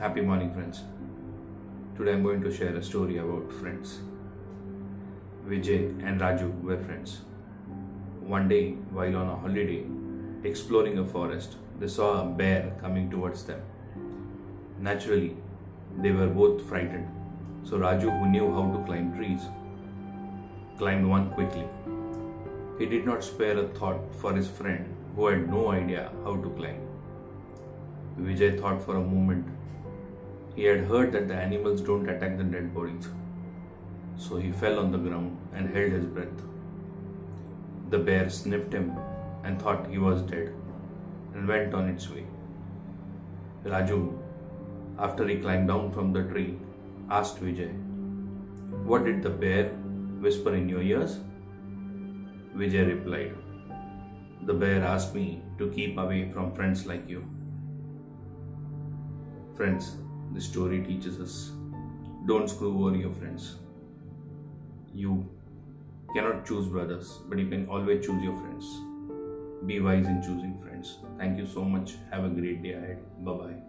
Happy morning, friends. Today I'm going to share a story about friends. Vijay and Raju were friends. One day, while on a holiday, exploring a forest, they saw a bear coming towards them. Naturally, they were both frightened. So Raju, who knew how to climb trees, climbed one quickly. He did not spare a thought for his friend who had no idea how to climb. Vijay thought for a moment. He had heard that the animals don't attack the dead bodies. So he fell on the ground and held his breath. The bear sniffed him and thought he was dead and went on its way. Raju, after he climbed down from the tree, asked Vijay, What did the bear whisper in your ears? Vijay replied, The bear asked me to keep away from friends like you. Friends, the story teaches us don't screw over your friends. You cannot choose brothers, but you can always choose your friends. Be wise in choosing friends. Thank you so much. Have a great day ahead. Bye bye.